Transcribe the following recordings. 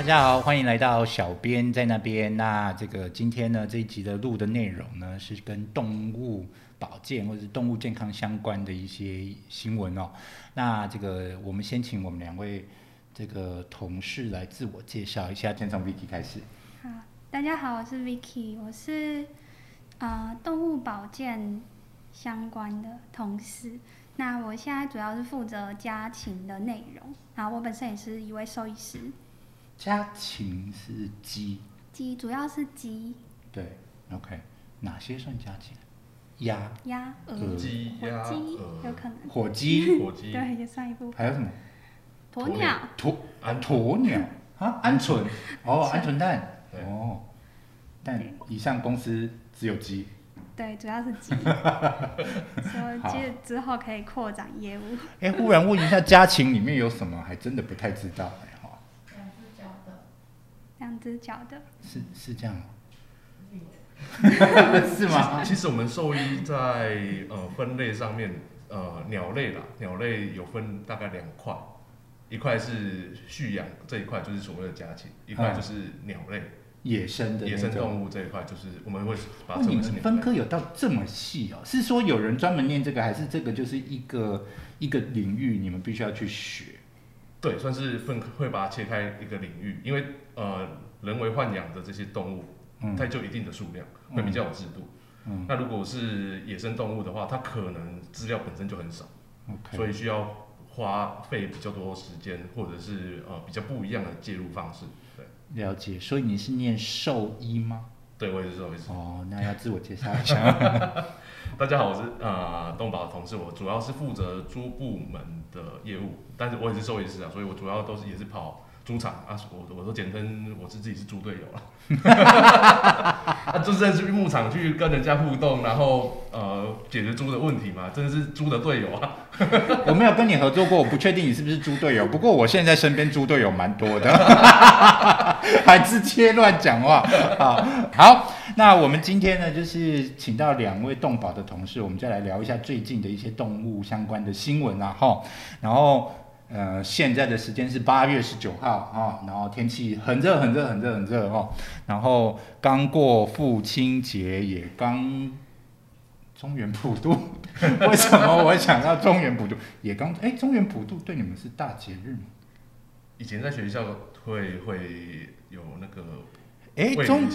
大家好，欢迎来到小编在那边。那这个今天呢，这一集的录的内容呢，是跟动物保健或者是动物健康相关的一些新闻哦。那这个我们先请我们两位这个同事来自我介绍一下，先从 Vicky 开始。好，大家好，我是 Vicky，我是呃动物保健相关的同事。那我现在主要是负责家禽的内容，然后我本身也是一位兽医师。家禽是鸡，鸡主要是鸡、对，OK，哪些算家禽？鸭、鸭、鹅、鸡、鸭、有可能，火鸡，火鸡、对，也算一部。分。还有什么？鸵鸵鸟，鸵鹌鸵鸟。啊，鹌鹑。哦，鹌鹑蛋。哦。但以上公司只有鸡，对，主要是鸡。所以好。其实之后可以扩展业务。哎，忽然问一下，家禽里面有什么？还真的不太知道只脚的，是是这样吗？是吗？其实我们兽医在呃分类上面，呃鸟类啦，鸟类有分大概两块，一块是蓄养这一块就是所谓的家禽，一块就是鸟类、野生的野生。动物这一块，就是我们会把它哦，你们称为是鸟类。分科有到这么细哦？是说有人专门念这个，还是这个就是一个一个领域，你们必须要去学？对，算是分会把它切开一个领域，因为呃人为豢养的这些动物，嗯它就一定的数量，会比较有制度。嗯那如果是野生动物的话，它可能资料本身就很少。，OK。所以需要花费比较多时间，或者是呃比较不一样的介入方式。对，了解，所以你是念兽医吗？对我也是兽医师。哦，那要自我介绍一下。大家好，我是呃东宝的同事，我主要是负责猪部门的业务，但是我也是兽医师啊，所以我主要都是也是跑猪场啊，我我都简称我是自己是猪队友了。啊，就是去牧场去跟人家互动，然后呃解决猪的问题嘛，真的是猪的队友啊。我没有跟你合作过，我不确定你是不是猪队友。不过我现在身边猪队友蛮多的，还直接乱讲话。好，好，那我们今天呢，就是请到两位动保的同事，我们再来聊一下最近的一些动物相关的新闻啊，哈。然后呃，现在的时间是八月十九号啊，然后天气很热，很热，很热，很热哦。然后刚过父亲节，也刚中原普渡。为什么我会想到中原普渡？也刚哎，中原普渡对你们是大节日吗？以前在学校会会有那个哎，中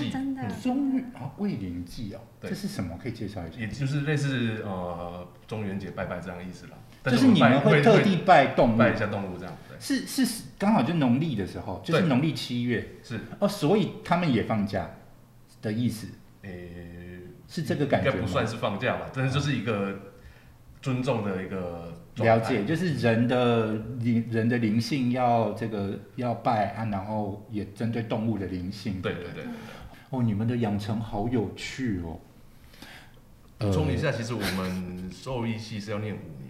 中啊，卫灵祭哦，对这是什么？可以介绍一下也。就是类似呃中元节拜拜这样的意思啦。但就是你们会特地拜动物，拜一下动物这样，对，是是刚好就农历的时候，就是农历七月。是。哦，所以他们也放假的意思。诶、是这个感觉吗？应该不算是放假吧，但是就是一个尊重的一个了解，就是人的灵人的灵性要这个要拜啊，然后也针对动物的灵性。对对对。哦，你们的养成好有趣哦。补充一下，其实我们兽医系是要念五年，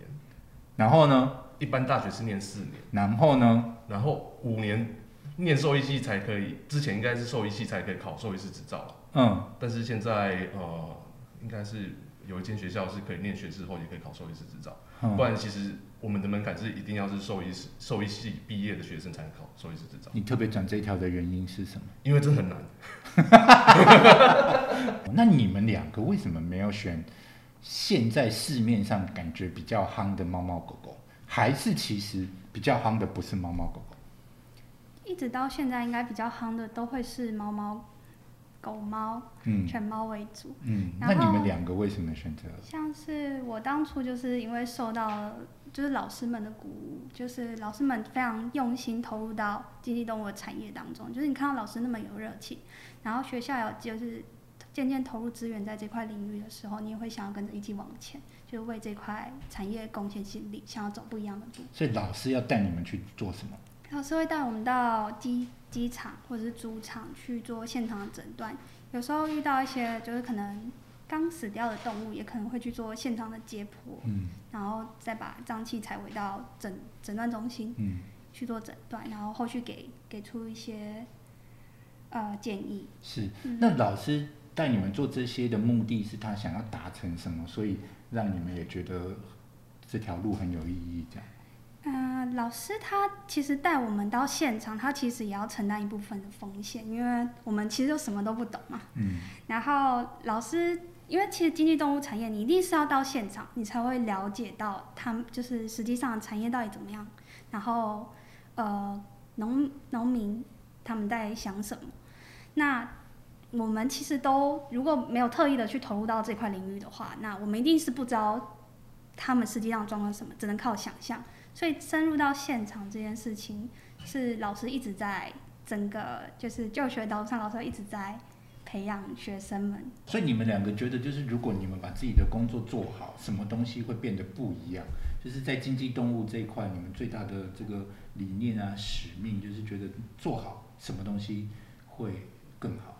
然后呢？一般大学是念四年，然后呢？然后五年念兽医系才可以，之前应该是兽医系才可以考兽医师执照，嗯，但是现在呃，应该是有一间学校是可以念学士后也可以考兽医师执照，嗯不然其实我们的门槛是一定要是兽医师兽医系毕业的学生才能考兽医师执照，你特别转这一条的原因是什么？因为这很难。那你们两个为什么没有选现在市面上感觉比较夯的猫猫狗狗？还是其实比较夯的不是猫猫狗狗？一直到现在应该比较夯的都会是猫猫、狗猫、嗯犬猫为主。嗯，那你们两个为什么选择？像是我当初就是因为受到了就是老师们的鼓舞，就是老师们非常用心投入到经济动物的产业当中，就是你看到老师那么有热情，然后学校有就是渐渐投入资源在这块领域的时候，你也会想要跟着一起往前，就是为这块产业贡献心力，想要走不一样的路。所以老师要带你们去做什么？老师会带我们到机机场或者是猪场去做现场的诊断，有时候遇到一些就是可能刚死掉的动物，也可能会去做现场的解剖，嗯然后再把脏器采回到诊诊断中心嗯，去做诊断，然后后续给给出一些呃建议。是。嗯那老师带你们做这些的目的是他想要达成什么？所以让你们也觉得这条路很有意义，这样。嗯、老师他其实带我们到现场，他其实也要承担一部分的风险，因为我们其实就什么都不懂嘛。嗯，然后老师，因为其实经济动物产业，你一定是要到现场，你才会了解到他们就是实际上产业到底怎么样，然后呃农农民他们在想什么。那我们其实都如果没有特意的去投入到这块领域的话，那我们一定是不知道他们实际上装了什么，只能靠想象。所以深入到现场这件事情，是老师一直在整个就是教学导上，老师一直在培养学生们。所以你们两个觉得，就是如果你们把自己的工作做好，什么东西会变得不一样？就是在经济动物这一块，你们最大的这个理念啊、使命，就是觉得做好什么东西会更好。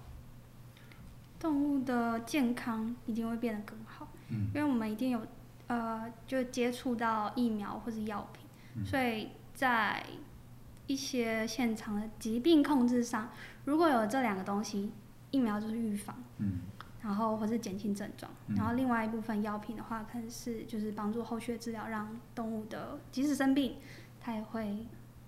动物的健康一定会变得更好，嗯。因为我们一定有呃，就接触到疫苗或者药品，嗯。所以在一些现场的疾病控制上，如果有这两个东西，疫苗就是预防，嗯。然后或是减轻症状，嗯。然后另外一部分药品的话，可能是就是帮助后续的治疗，让动物的即使生病，它也会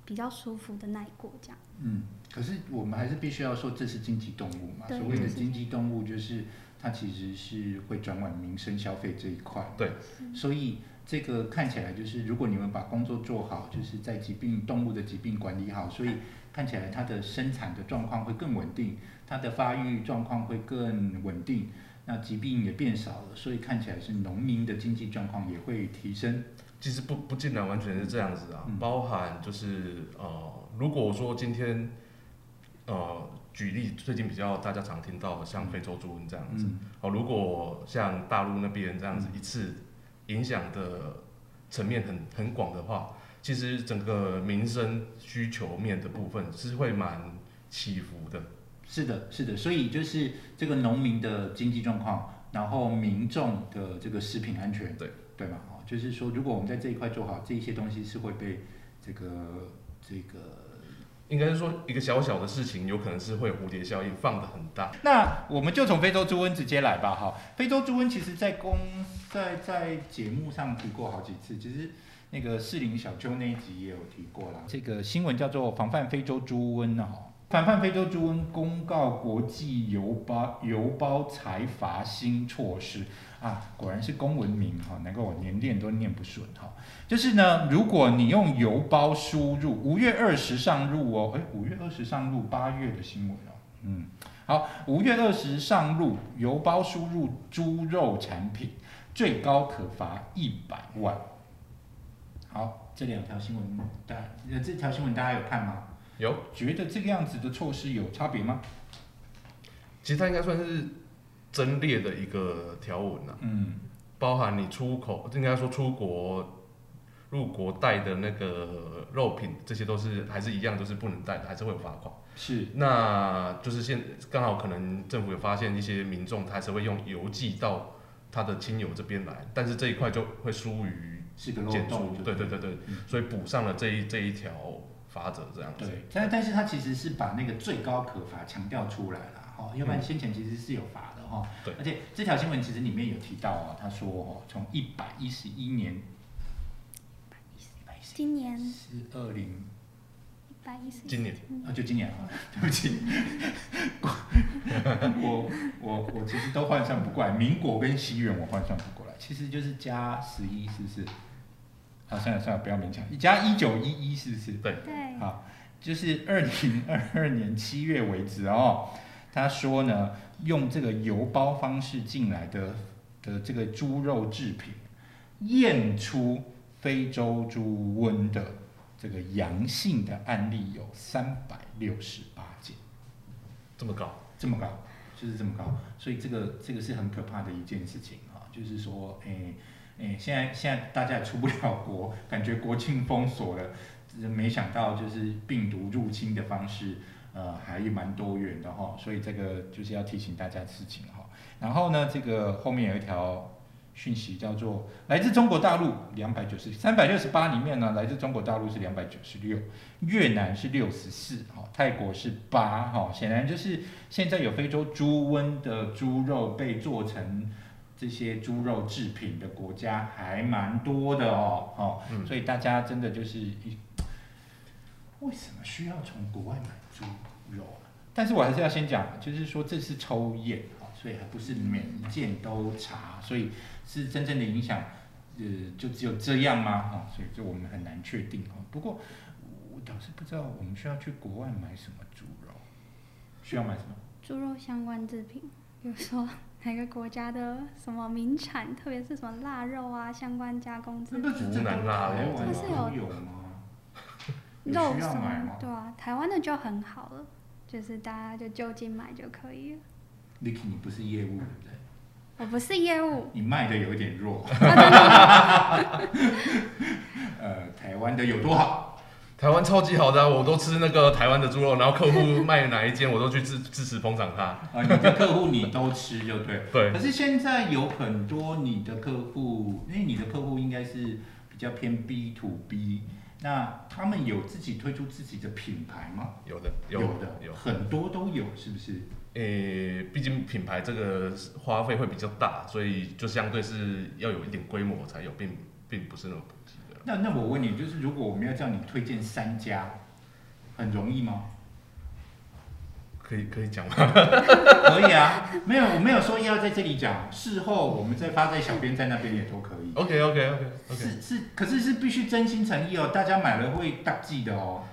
比较舒服的耐过这样。嗯。可是我们还是必须要说，这是经济动物嘛。所谓的经济动物，就是它其实是会转往民生消费这一块。对。所以这个看起来就是，如果你们把工作做好，就是在疾病动物的疾病管理好，所以看起来它的生产的状况会更稳定，它的发育状况会更稳定，那疾病也变少了，所以看起来是农民的经济状况也会提升。其实不不尽然完全是这样子啊，嗯。包含就是呃，如果说今天呃举例，最近比较大家常听到的像非洲猪瘟这样子，嗯。哦，如果像大陆那边这样子一次影响的层面很很广的话，其实整个民生需求面的部分是会蛮起伏的。是的，是的，所以就是这个农民的经济状况，然后民众的这个食品安全，对。对嘛？哦，就是说，如果我们在这一块做好，这一些东西是会被这个这个。应该是说一个小小的事情，有可能是会蝴蝶效应放得很大。那我们就从非洲猪瘟直接来吧，哈。非洲猪瘟其实在公在在节目上提过好几次，其实那个士林小丘那一集也有提过啦。这个新闻叫做防范非洲猪瘟啊，反叛非洲猪瘟公告国际邮包邮包财罚新措施啊，果然是公文名哈，难怪我连念都念不顺哈。就是呢，如果你用邮包输入，五月二十上路哦，哎，五月二十上路，八月的新闻哦，嗯。好，五月二十上路，邮包输入猪肉产品，最高可罚一百万。好，这两条新闻大，呃，这条新闻大家有看吗？有，觉得这个样子的措施有差别吗？其实它应该算是增列的一个条文啊，嗯，包含你出口，应该说出国入国带的那个肉品，这些都是还是一样，都是不能带的，还是会有罚款。是，那就是现刚好可能政府有发现一些民众，他还是会用邮寄到他的亲友这边来，但是这一块就会疏于是个漏减洞，，对对对对，嗯。所以补上了这一这一条法则这样子。对，但但是他其实是把那个最高可罚强调出来了，哈，要不然先前其实是有罚的哈。对而且这条新闻其实里面有提到哦，他说哦，从一百一十一年，一百一十今年是二零一百一十，今年啊，就今年啊，对不起，我我我其实都换算不过来，民国跟西元我换算不过来，其实就是加十一，是不是？啊，算了算了，不要勉强，加一九一一，是不是？对，对，好，就是二零二二年七月为止哦，他说呢，用这个邮包方式进来的的这个猪肉制品，验出非洲猪瘟的这个阳性的案例有三百六十八件，这么高，这么高，就是这么高，所以这个这个是很可怕的一件事情啊，就是说，诶、诶、现在现在大家也出不了国，感觉国庆封锁了，没想到就是病毒入侵的方式，呃，还蛮多元的哈，所以这个就是要提醒大家事情哈。然后呢，这个后面有一条讯息叫做来自中国大陆两百九十三百六十八里面呢，来自中国大陆是两百九十六，越南是六十四，哈，泰国是八，哈，显然就是现在有非洲猪瘟的猪肉被做成这些猪肉制品的国家还蛮多的哦，哦，嗯所以大家真的就是一，为什么需要从国外买猪肉啊？但是我还是要先讲，就是说这是抽验啊，所以还不是每一件都查，所以是真正的影响，呃，就只有这样吗？啊，所以就我们很难确定哦。不过我倒是不知道我们需要去国外买什么猪肉，需要买什么？猪肉相关制品，比如说哪个国家的什么名产，特别是什么腊肉啊相关加工制品，湖南腊肉有有吗？肉需要什？么对啊，台湾的就很好了，就是大家就就近买就可以了。Licky，你不是业务对不对？我不是业务，你卖的有一点弱。呃，台湾的有多好？台湾超级好的啊、我都吃那个台湾的猪肉，然后客户卖哪一间，我都去支支持捧场他。啊，你的客户你都吃就对。对可是现在有很多你的客户，因为你的客户应该是比较偏 B to B，那他们有自己推出自己的品牌吗？有的，有的，有。很多都有，是不是？诶、毕竟品牌这个花费会比较大，所以就相对是要有一点规模才有，并并不是那么。那那我问你，就是如果我们要叫你推荐三家，很容易吗？可以可以讲吗？可以啊，没有，我没有说要在这里讲，事后我们再发在小编在那边也都可以。OK OK OK OK。是是，可是是必须真心诚意哦，大家买了会大记的哦。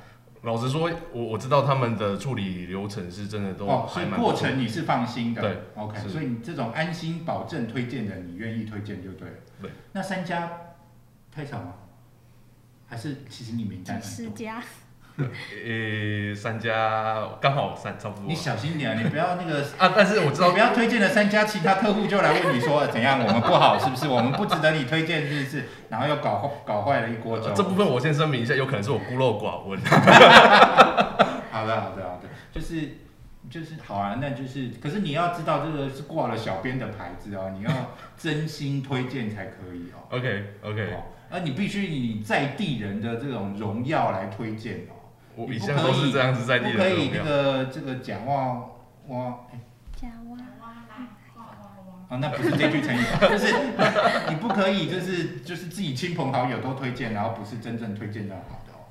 老实说，我我知道他们的处理流程是真的都哦，所以过程你是放心的。对，OK，所以你这种安心保证推荐的，你愿意推荐就对了。对。那三家太少吗？还是其实你名单几十很多？家，诶、三家刚好三差不多你小心点啊，你不要那个 啊，但是我知道你不要推荐了三家，其他客户就来问你说呃怎样，我们不好是不是？我们不值得你推荐是不是？然后又搞坏搞坏了一锅粥。这部分我先声明一下，有可能是我孤陋寡闻。好的，好的，好的，就是就是好啊，那就是，可是你要知道这个是挂了小编的牌子哦，你要真心推荐才可以哦。OK OK，哦，而你必须以在地人的这种荣耀来推荐哦，我以前都是不可以这样子在地不可以那人的荣耀。个这个讲话哇，哎加哇，啊，那不是这句成语，就是你不可以就是就是自己亲朋好友都推荐，然后不是真正推荐到好的哦。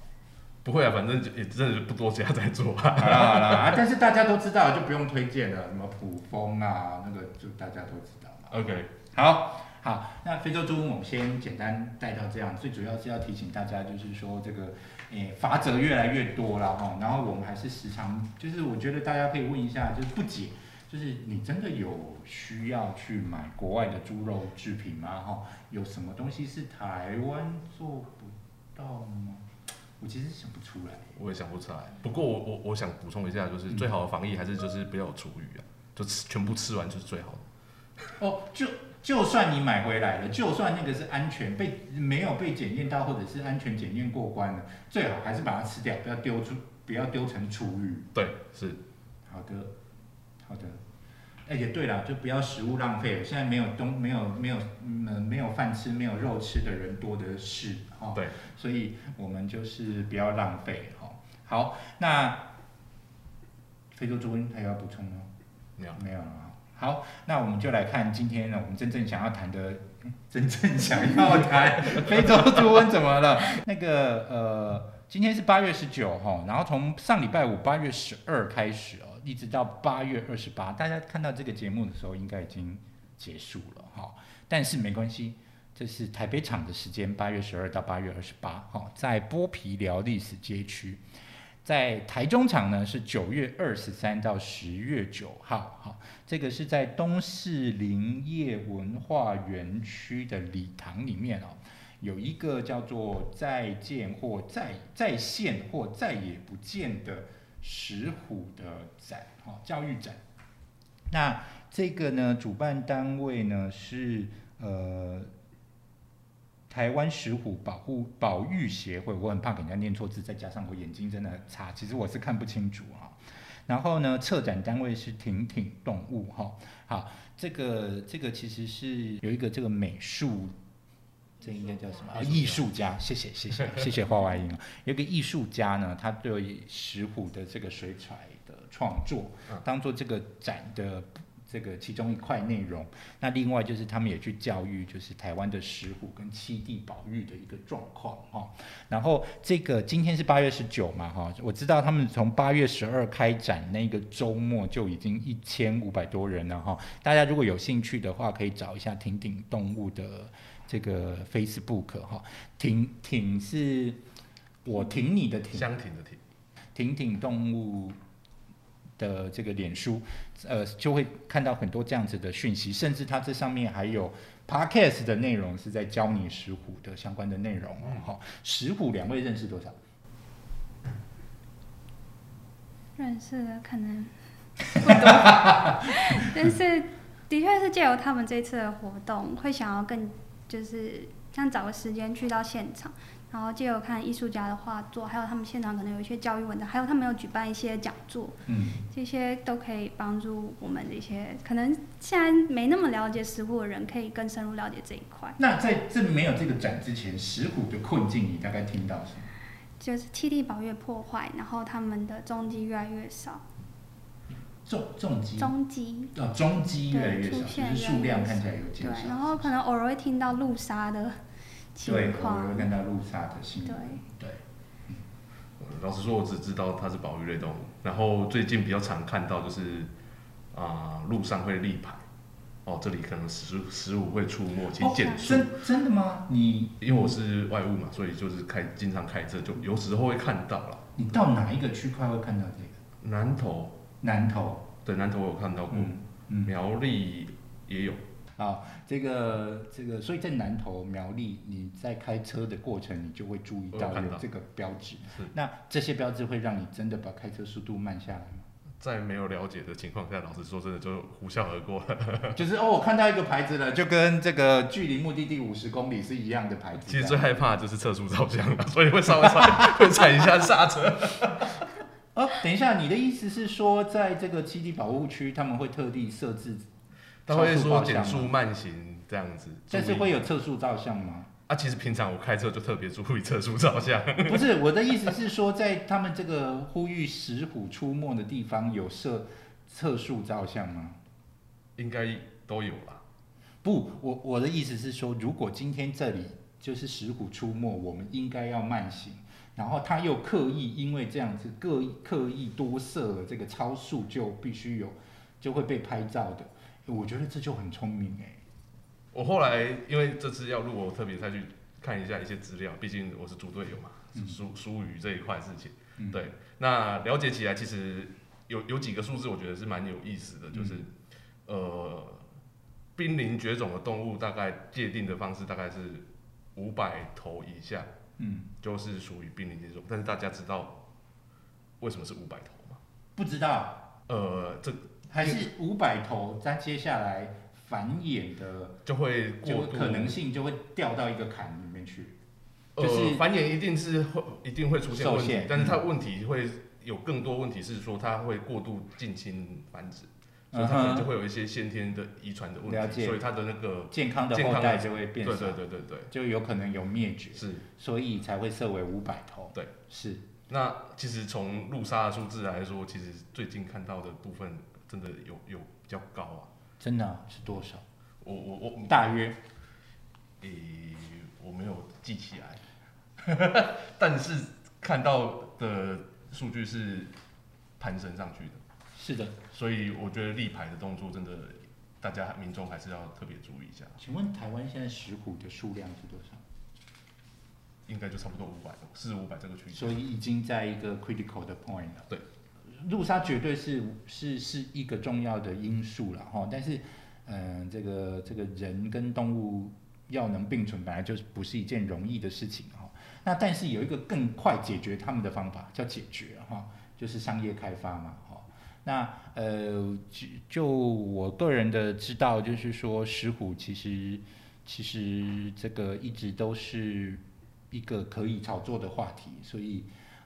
不会啊，反正就也真的不多家在做啊。好啦好啦啊，但是大家都知道，就不用推荐了，什么普风啊，那个就大家都知道嘛。OK，好，好，那非洲猪瘟我们先简单带到这样，最主要是要提醒大家，就是说这个，诶、法则越来越多了哈，然后我们还是时常，就是我觉得大家可以问一下，就是不解，就是你真的有需要去买国外的猪肉制品吗？哈，有什么东西是台湾做不到吗？我其实想不出来。我也想不出来。不过我我我想补充一下，就是最好的防疫还是就是不要有厨余啊，就吃全部吃完就是最好的。哦，就就算你买回来了，就算那个是安全被没有被检验到，或者是安全检验过关了，最好还是把它吃掉，不要丢出，不要丢成厨余。对，是好的，好的。哎、也对了，就不要食物浪费了。现在没有东，没有没有嗯、呃没有饭吃，没有肉吃的人多的是哈。对，所以我们就是不要浪费哈。好，那非洲猪瘟还有要补充吗？没有。没有了啊。好，那我们就来看今天呢，我们真正想要谈的，真正想要谈 非洲猪瘟怎么了？那个呃，今天是八月十九号，然后从上礼拜五八月十二开始哦，一直到八月二十八，大家看到这个节目的时候，应该已经结束了哈。但是没关系，这是台北场的时间，八月十二到八月二十八哈，在剥皮寮历史街区。在台中场呢是九月二十三到十月九号，哈，这个是在东势林业文化园区的礼堂里面哦，有一个叫做“再见”或“再再现”或“再也不见”的石虎的展，哦，教育展。那这个呢，主办单位呢是呃台湾石虎保护保育协会，我很怕给人家念错字，再加上我眼睛真的很差，其实我是看不清楚啊。然后呢，策展单位是挺挺动物哈。好，这个这个其实是有一个这个美术，这应该叫什么？啊，艺术家，谢谢谢谢 谢谢花外音啊。有一个艺术家呢，他对石虎的这个水彩的创作嗯，当做这个展的这个其中一块内容。那另外就是他们也去教育，就是台湾的石虎跟七地保育的一个状况哈。然后这个今天是八月十九嘛哈，我知道他们从八月十二开展那个周末就已经一千五百多人了哈。大家如果有兴趣的话，可以找一下挺挺动物的这个 Facebook 哈。挺挺是我挺你的挺，相挺的挺，挺挺动物。的这个脸书，呃，就会看到很多这样子的讯息，甚至它这上面还有 podcast 的内容，是在教你石虎的相关的内容哦。哈，石虎两位认识多少？认识的可能 不多，但是的确是借由他们这次的活动，会想要更就是像找个时间去到现场。然后借由看艺术家的画作，还有他们现场可能有一些教育文章，还有他们有举办一些讲座，嗯，这些都可以帮助我们的一些可能现在没那么了解石虎的人，可以更深入了解这一块。那在这没有这个展之前，石虎的困境你大概听到什么？就是七地保越破坏，然后他们的踪迹越来越少。重重击？中击啊，中击越来越少，就是数量看起来有减少。对，然后可能偶尔会听到路杀的。对，我会看到路杀的新闻。对，对。老实说，我只知道它是保育类动物。然后最近比较常看到就是啊，路上会立牌，哦，这里可能十十五会出没，请减速。真真的吗？你因为我是外务嘛，所以就是开经常开车，就有时候会看到了。你到哪一个区块会看到这个？南投。南投。对，南投我有看到过。嗯。苗栗也有。好，这个这个，所以在南投苗栗，你在开车的过程，你就会注意到有这个标志。那这些标志会让你真的把开车速度慢下来吗？在没有了解的情况下，老实说，真的就呼啸而过。就是哦，我看到一个牌子了，就跟这个距离目的地五十公里是一样的牌子。其实最害怕就是测速照相了，所以会稍微踩会踩一下刹车。哦，等一下，你的意思是说，在这个基地保护区，他们会特地设置？他会说减速慢行这样子，但是会有测速照相吗？啊，其实平常我开车就特别注意测速照相。不是，我的意思是说，在他们这个呼吁石虎出没的地方有设测速照相吗？应该都有吧。不，我我的意思是说，如果今天这里就是石虎出没，我们应该要慢行，然后他又刻意因为这样子刻意刻意多设了这个超速，就必须有就会被拍照的。我觉得这就很聪明哎。我后来因为这次要录，我特别再去看一下一些资料，毕竟我是猪队友嘛，疏疏于这一块事情。对，那了解起来其实有有几个数字，我觉得是蛮有意思的，就是呃，濒临绝种的动物大概界定的方式大概是五百头以下，嗯，就是属于濒临绝种。但是大家知道为什么是五百头吗？不知道。呃，这。还是五百头，在接下来繁衍的就会就可能性就会掉到一个坎里面去。就是繁衍一定是会一定会出现问题，但是它问题会有更多问题是说它会过度近亲繁殖，所以它可能就会有一些先天的遗传的问题，所以它的那个健康的后代就会变少，对对对对对，就有可能有灭绝，是，所以才会设为五百头。对，是。那其实从路杀的数字来说，其实最近看到的部分。真的有有比较高啊？真的是多少？我我我大约，诶，我没有记起来，但是看到的数据是攀升上去的。是的，所以我觉得立牌的动作真的，大家民众还是要特别注意一下。请问台湾现在石虎的数量是多少？应该就差不多五百，四五百这个区间。所以已经在一个 critical 的 point 了。对。路杀绝对是是是一个重要的因素了哈，但是，嗯，这个这个人跟动物要能并存，本来就是不是一件容易的事情哈。那但是有一个更快解决他们的方法，叫解决哈，就是商业开发嘛哈。那呃，就就我个人的知道，就是说石虎其实其实这个一直都是一个可以炒作的话题，所以。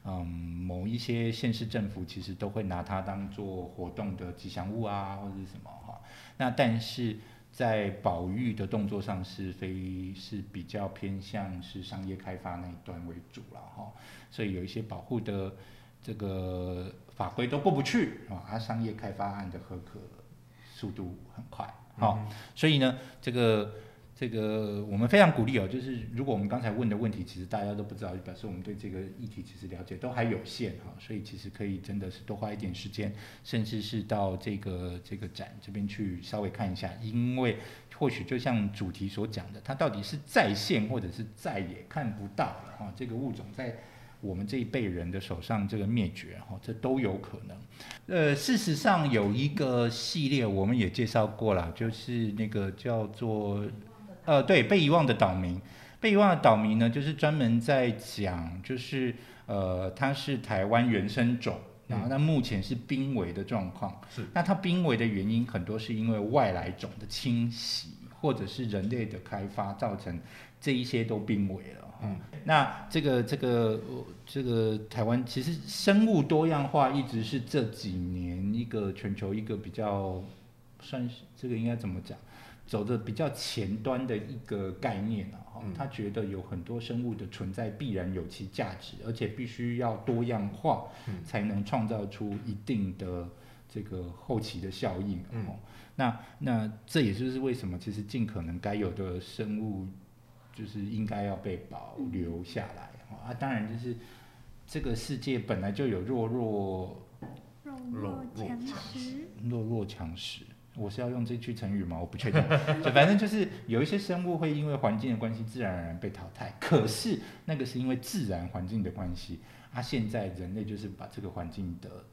嗯，某一些县市政府其实都会拿它当做活动的吉祥物啊，或者是什么哈。那但是在保育的动作上是非是比较偏向是商业开发那一端为主了哈。所以有一些保护的这个法规都过不去啊，它商业开发案的合格速度很快。好、所以呢，这个这个我们非常鼓励哦，就是如果我们刚才问的问题，其实大家都不知道，就表示我们对这个议题其实了解都还有限哈、所以其实可以真的是多花一点时间，甚至是到这个这个展这边去稍微看一下，因为或许就像主题所讲的，它到底是在线或者是再也看不到了哈、这个物种在。我们这一辈人的手上这个灭绝哈，这都有可能。呃，事实上有一个系列我们也介绍过了，就是那个叫做呃，对，被遗忘的岛民。被遗忘的岛民呢，就是专门在讲，就是呃，它是台湾原生种，然后那目前是濒危的状况。是。那它濒危的原因很多是因为外来种的侵袭，或者是人类的开发造成这一些都濒危了。嗯，那这个这个呃这个台湾其实生物多样化一直是这几年一个全球一个比较算是这个应该怎么讲，走的比较前端的一个概念啊。他觉得有很多生物的存在必然有其价值，而且必须要多样化嗯才能创造出一定的这个后期的效应。嗯哦，那那这也就是为什么其实尽可能该有的生物就是应该要被保留下来哦啊，当然就是这个世界本来就有弱弱弱弱弱强弱强食，弱弱强食。我是要用这句成语吗？我不确定。就反正就是有一些生物会因为环境的关系自然而然被淘汰，可是那个是因为自然环境的关系。啊，现在人类就是把这个环境的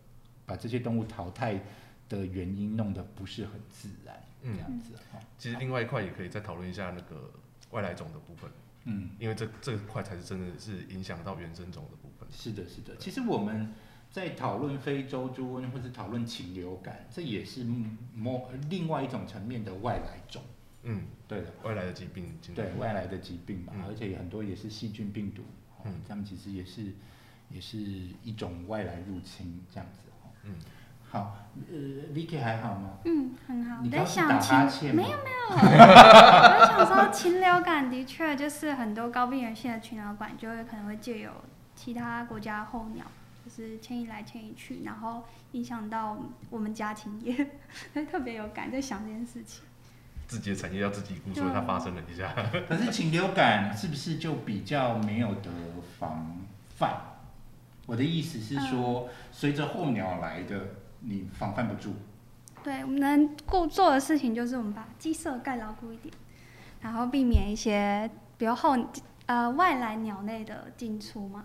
把这些动物淘汰的原因弄得不是很自然，这嗯，样子哈。其实另外一块也可以再讨论一下那个外来种的部分，嗯。因为这这块才是真的是影响到原生种的部分。是的，是的。其实我们在讨论非洲猪瘟或是讨论禽流感，这也是某另外一种层面的外来种。嗯，对的，外来的疾病，对外来的疾病嘛，嗯而且很多也是细菌、病毒，哦嗯，他们其实也是也是一种外来入侵这样子。哦嗯，好，呃，Vicky 还好吗？嗯，很好。你我在想禽，没有没有，我在想说禽流感的确就是很多高病原性的禽流感就会可能会借由其他国家候鸟，就是迁移来迁移去，然后影响到我们家庭也，所以特别有感在想这件事情。自己的产业要自己顾，所以它发生了一下。可是禽流感是不是就比较没有得防范？我的意思是说，随着候鸟来的，你防范不住。对，我们能够做的事情就是我们把鸡舍盖牢固一点，然后避免一些，比如后呃外来鸟类的进出嘛，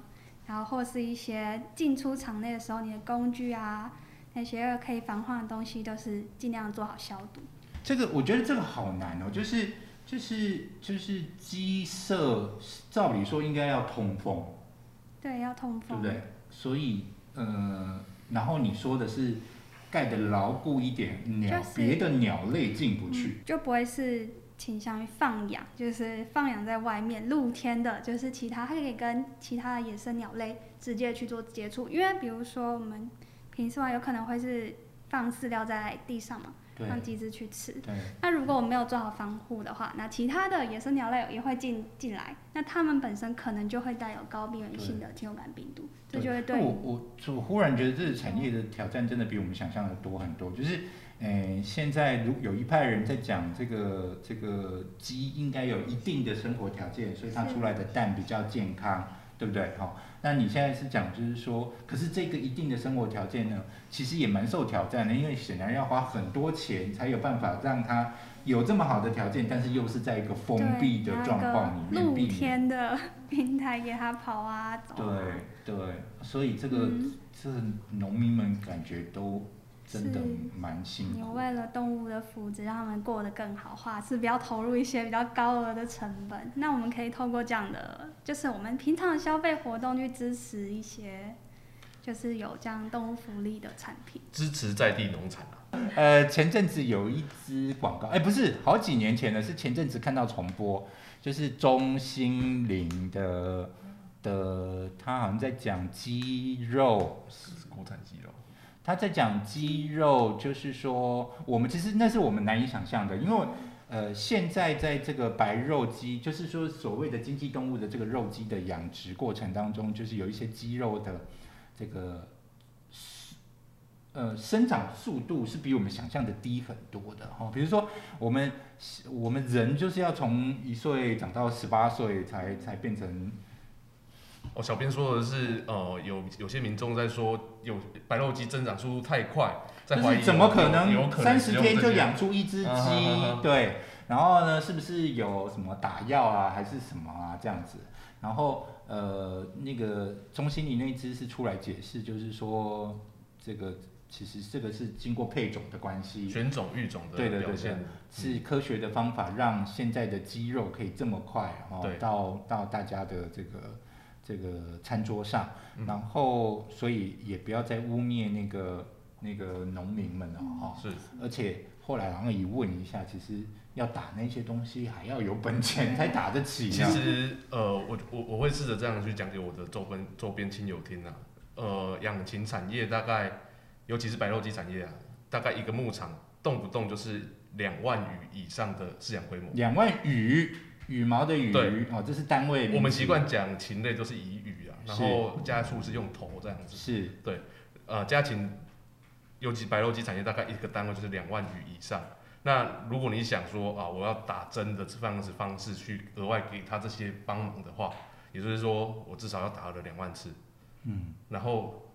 然后或是一些进出场内的时候，你的工具啊那些可以防患的东西，都是尽量做好消毒。这个我觉得这个好难哦，就是就是就是鸡舍，照理说应该要通风，对，要通风。对不对？所以呃，然后你说的是盖的牢固一点，鸟就是别的鸟类进不去。嗯，就不会是倾向于放养，就是放养在外面露天的，就是其他它可以跟其他的野生鸟类直接去做接触，因为比如说我们平时话有可能会是放饲料在地上嘛，让鸡只去吃。对，那如果我没有做好防护的话，那其他的野生鸟类也会进进来，那它们本身可能就会带有高病原性的禽流感病毒，这就会对我我我忽然觉得这个产业的挑战真的比我们想象的多很多。就是，诶、现在如有一派人在讲这个这个鸡应该有一定的生活条件，所以它出来的蛋比较健康，对不对？好、那你现在是讲就是说，可是这个一定的生活条件呢，其实也蛮受挑战的，因为显然要花很多钱才有办法让它有这么好的条件，但是又是在一个封闭的状况里面露。天的平台给它跑啊走对啊。对，所以这个、嗯这农民们感觉都真的是蛮辛你苦。为了动物的福祉，让他们过得更好，话是比较投入一些比较高额的成本。那我们可以透过这样的，就是我们平常的消费活动去支持一些，就是有这样动物福利的产品。支持在地农产啊，呃，前阵子有一支广告，哎，不是好几年前的，是前阵子看到重播，就是钟欣凌的的，他好像在讲鸡肉，是国产鸡肉。他在讲鸡肉，就是说我们其实那是我们难以想象的，因为呃现在在这个白肉鸡，就是说所谓的经济动物的这个肉鸡的养殖过程当中，就是有一些鸡肉的这个呃生长速度是比我们想象的低很多的哈、比如说我们我们人就是要从一岁长到十八岁才才变成哦，小编说的是，呃，有有些民众在说，有白肉鸡增长速度太快，在怀疑就是怎么可能三十天就养出一只鸡？对，然后呢，是不是有什么打药啊，还是什么啊这样子？然后呃，那个中心里那一只是出来解释，就是说这个其实这个是经过配种的关系，选种育种的对对对是科学的方法，让现在的鸡肉可以这么快哦对到到大家的这个这个餐桌上，嗯然后所以也不要再污蔑那个那个农民们了哈、是而且后来好像一问一下，其实要打那些东西还要有本钱才打得起其呢。实呃，我我我会试着这样去讲给我的周边周边亲友听啊。呃，养禽产业大概，尤其是白肉鸡产业啊，大概一个牧场动不动就是两万羽以上的饲养规模。两万羽，羽毛的羽对哦，这是单位。我们习惯讲禽类都是以羽啊，然是后家畜是用头这样子。是对呃，家禽，尤其白肉鸡产业，大概一个单位就是两万羽以上。那如果你想说啊，我要打针的这样子方式去额外给他这些帮忙的话，也就是说我至少要打了两万次，嗯，然后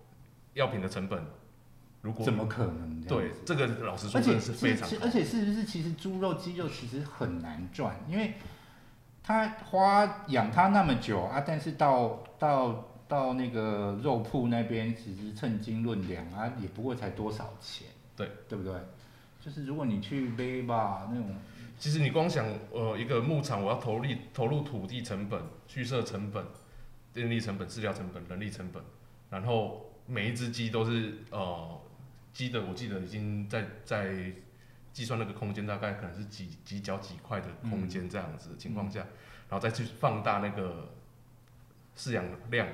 药品的成本，如果怎么可能？对这个老实说而且是非常而且是不是其实猪肉、鸡肉其实很难赚，因为他花养它那么久啊，但是到到到那个肉铺那边，其实称斤论两啊，也不过才多少钱，对对不对？就是如果你去背吧那种，其实你光想，呃，一个牧场我要投入投入土地成本、畜舍成本、电力成本、饲料成本、人力成本，然后每一只鸡都是呃鸡的，我记得已经在在计算那个空间，大概可能是几几角几块的空间这样子的情况下，然后再去放大那个饲养量，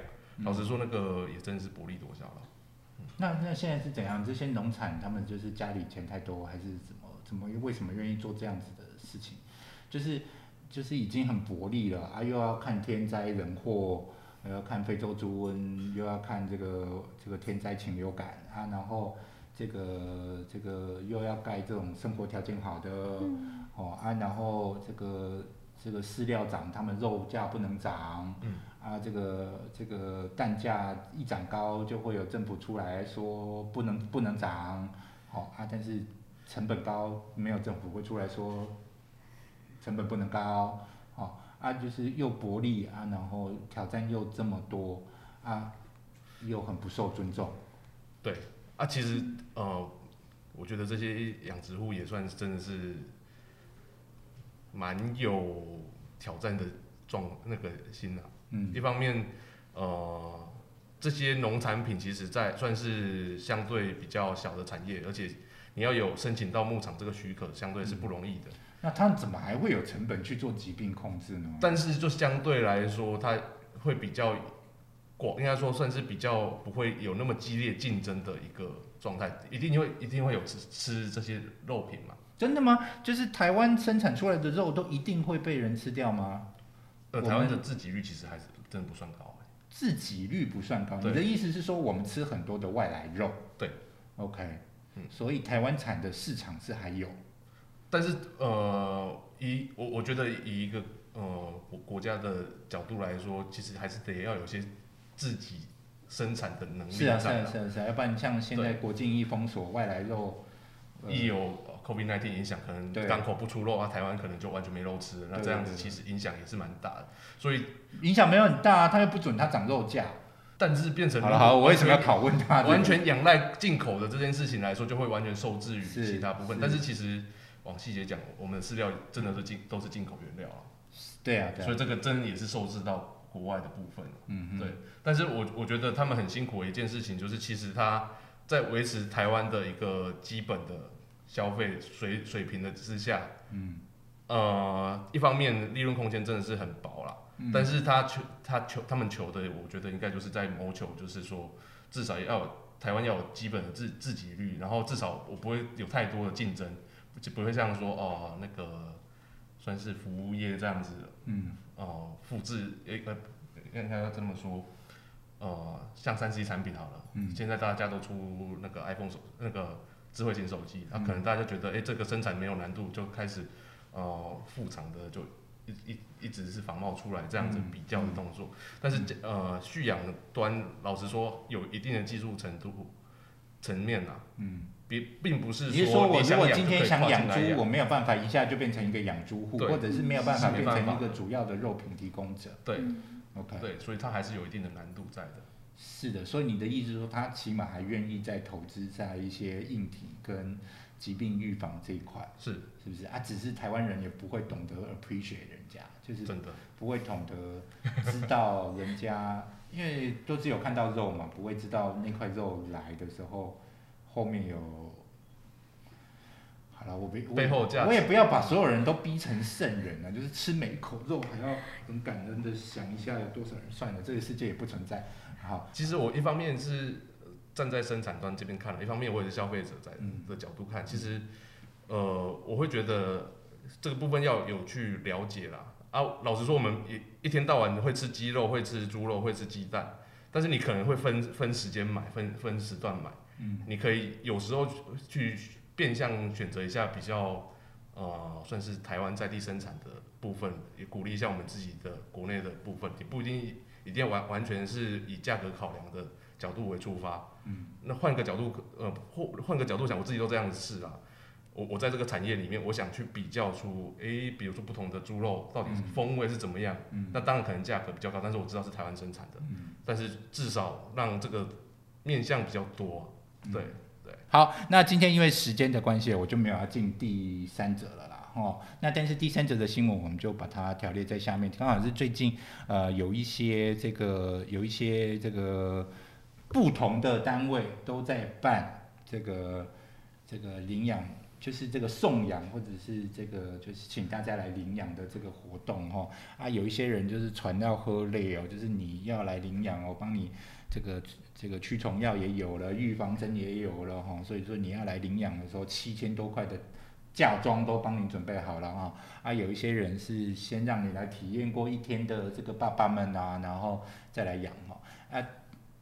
老实说，那个也真是薄利多销了。那那现在是怎样？这些农产他们就是家里钱太多，还是怎么怎么为什么愿意做这样子的事情？就是就是已经很薄利了啊，又要看天灾人祸，又要看非洲猪瘟，又要看这个这个天灾禽流感啊，然后这个这个又要盖这种生活条件好的嗯。哦啊，然后这个这个饲料涨，他们肉价不能涨，嗯。啊，这个这个蛋价一涨高，就会有政府出来说不能不能涨，哦、啊，但是成本高，没有政府会出来说成本不能高，哦、啊，就是又薄利啊，然后挑战又这么多啊，又很不受尊重，对啊，其实呃，我觉得这些养殖户也算是真的是蛮有挑战的状那个心啊。嗯一方面，呃，这些农产品其实在算是相对比较小的产业，而且你要有申请到牧场这个许可，相对是不容易的。那他们怎么还会有成本去做疾病控制呢？但是就相对来说，它会比较广，应该说算是比较不会有那么激烈竞争的一个状态，一定会一定会有吃吃这些肉品嘛。真的吗？就是台湾生产出来的肉都一定会被人吃掉吗？呃，台湾的自给率其实还是真的不算高、欸。自给率不算高，你的意思是说我们吃很多的外来肉？对，OK，嗯所以台湾产的市场是还有，但是呃，以我我觉得以一个呃国国家的角度来说，其实还是得要有些自己生产的能力是啊是。啊是啊是啊，要不然像现在国境一封锁，外来肉，呃一有 COVID 1 9影响，可能对港口不出肉啊，台湾可能就完全没肉吃了。那这样子其实影响也是蛮大的。所以，影响没有很大啊，他又不准它涨肉价。但是变成好了好，我为什么要拷问他？完全仰赖进口的这件事情来说，就会完全受制于其他部分。但是其实往细节讲，我们的饲料真的是进都是进口原料啊，对啊对啊，所以这个真的也是受制到国外的部分。嗯对但是我我觉得他们很辛苦的一件事情，就是其实他在维持台湾的一个基本的消费水水平的之下，嗯。呃，一方面利润空间真的是很薄啦，嗯。但是他求他求他们求的，我觉得应该就是在谋求，就是说至少要有台湾要有基本的自自给率，然后至少我不会有太多的竞争，就不会像说哦那个算是服务业这样子，嗯哦复制呃呃应该要这么说，呃，像三 C 产品好了，嗯。现在大家都出那个 iPhone 手那个智慧型手机，那、嗯。可能大家就觉得，哎、这个生产没有难度，就开始呃副厂的就一一一直是仿冒出来这样子嗯比较的动作，但是呃蓄养端老实说有一定的技术程度层面啊，嗯，并并不是你是说我如果今天想养猪，我没有办法一下就变成一个养猪户，或者是没有办法变成一个主要的肉品提供者。对嗯 OK，对，所以它还是有一定的难度在的。是的，所以你的意思是说，他起码还愿意再投资在一些硬体跟疾病预防这一块，是是不是啊？只是台湾人也不会懂得 appreciate 人家，就是真的，不会懂得知道人家，因为都只有看到肉嘛，不会知道那块肉来的时候后面有。好了，我不我背后价值我也不要把所有人都逼成圣人啊，就是吃每一口肉还要很感恩的想一下有多少人。算了，这个世界也不存在。好，其实我一方面是呃站在生产端这边看了，一方面我也是消费者在嗯的角度看，其实呃我会觉得这个部分要有去了解啦。啊，老实说，我们一一天到晚会吃鸡肉，会吃猪肉，会吃鸡蛋，但是你可能会分分时间买，分分时段买。嗯你可以有时候去变相选择一下比较呃算是台湾在地生产的部分，也鼓励一下我们自己的国内的部分。你不一定一定要完完全是以价格考量的角度为出发。嗯，那换个角度，呃，换换个角度想，我自己都这样子试啊。我我在这个产业里面，我想去比较出，诶、比如说不同的猪肉到底风味是怎么样。嗯那当然可能价格比较高，但是我知道是台湾生产的，嗯但是至少让这个面向比较多。嗯对对，好，那今天因为时间的关系，我就没有要进第三者了啦。哦，那但是第三者的新闻，我们就把它条列在下面。刚好是最近呃有一些这个有一些这个不同的单位都在办这个这个领养，就是这个送养或者是这个就是请大家来领养的这个活动哈、啊，有一些人就是传到喝累哦，就是你要来领养哦，帮你这个这个驱虫药也有了，预防针也有了哈，所以说你要来领养的时候，七千多块的嫁妆都帮你准备好了啊。啊，有一些人是先让你来体验过一天的这个爸爸们啊，然后再来养哈。啊，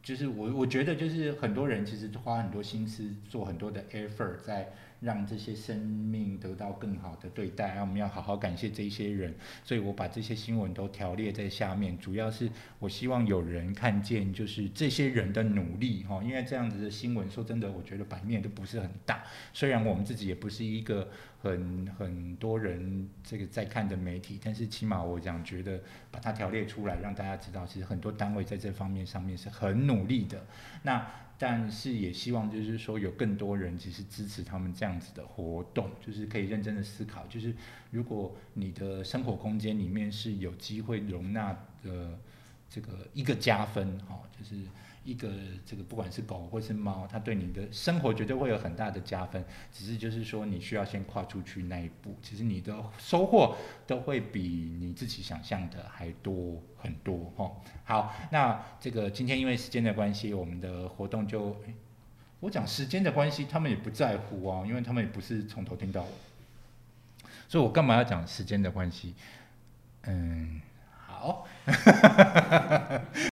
就是我我觉得就是很多人其实花很多心思做很多的 effort 在让这些生命得到更好的对待，啊，我们要好好感谢这些人。所以我把这些新闻都条列在下面，主要是我希望有人看见，就是这些人的努力哈，因为这样子的新闻，说真的，我觉得版面都不是很大。虽然我们自己也不是一个很很多人这个在看的媒体，但是起码我讲觉得把它条列出来，让大家知道，其实很多单位在这方面上面是很努力的。那但是也希望就是说有更多人其实支持他们这样子的活动，就是可以认真的思考，就是如果你的生活空间里面是有机会容纳的这个一个加分哈、就是一个这个不管是狗或是猫，它对你的生活绝对会有很大的加分，只是就是说你需要先跨出去那一步，其实你的收获都会比你自己想象的还多很多哈、好，那这个今天因为时间的关系，我们的活动就，我讲时间的关系，他们也不在乎啊，因为他们也不是从头听到尾，所以我干嘛要讲时间的关系？嗯，好。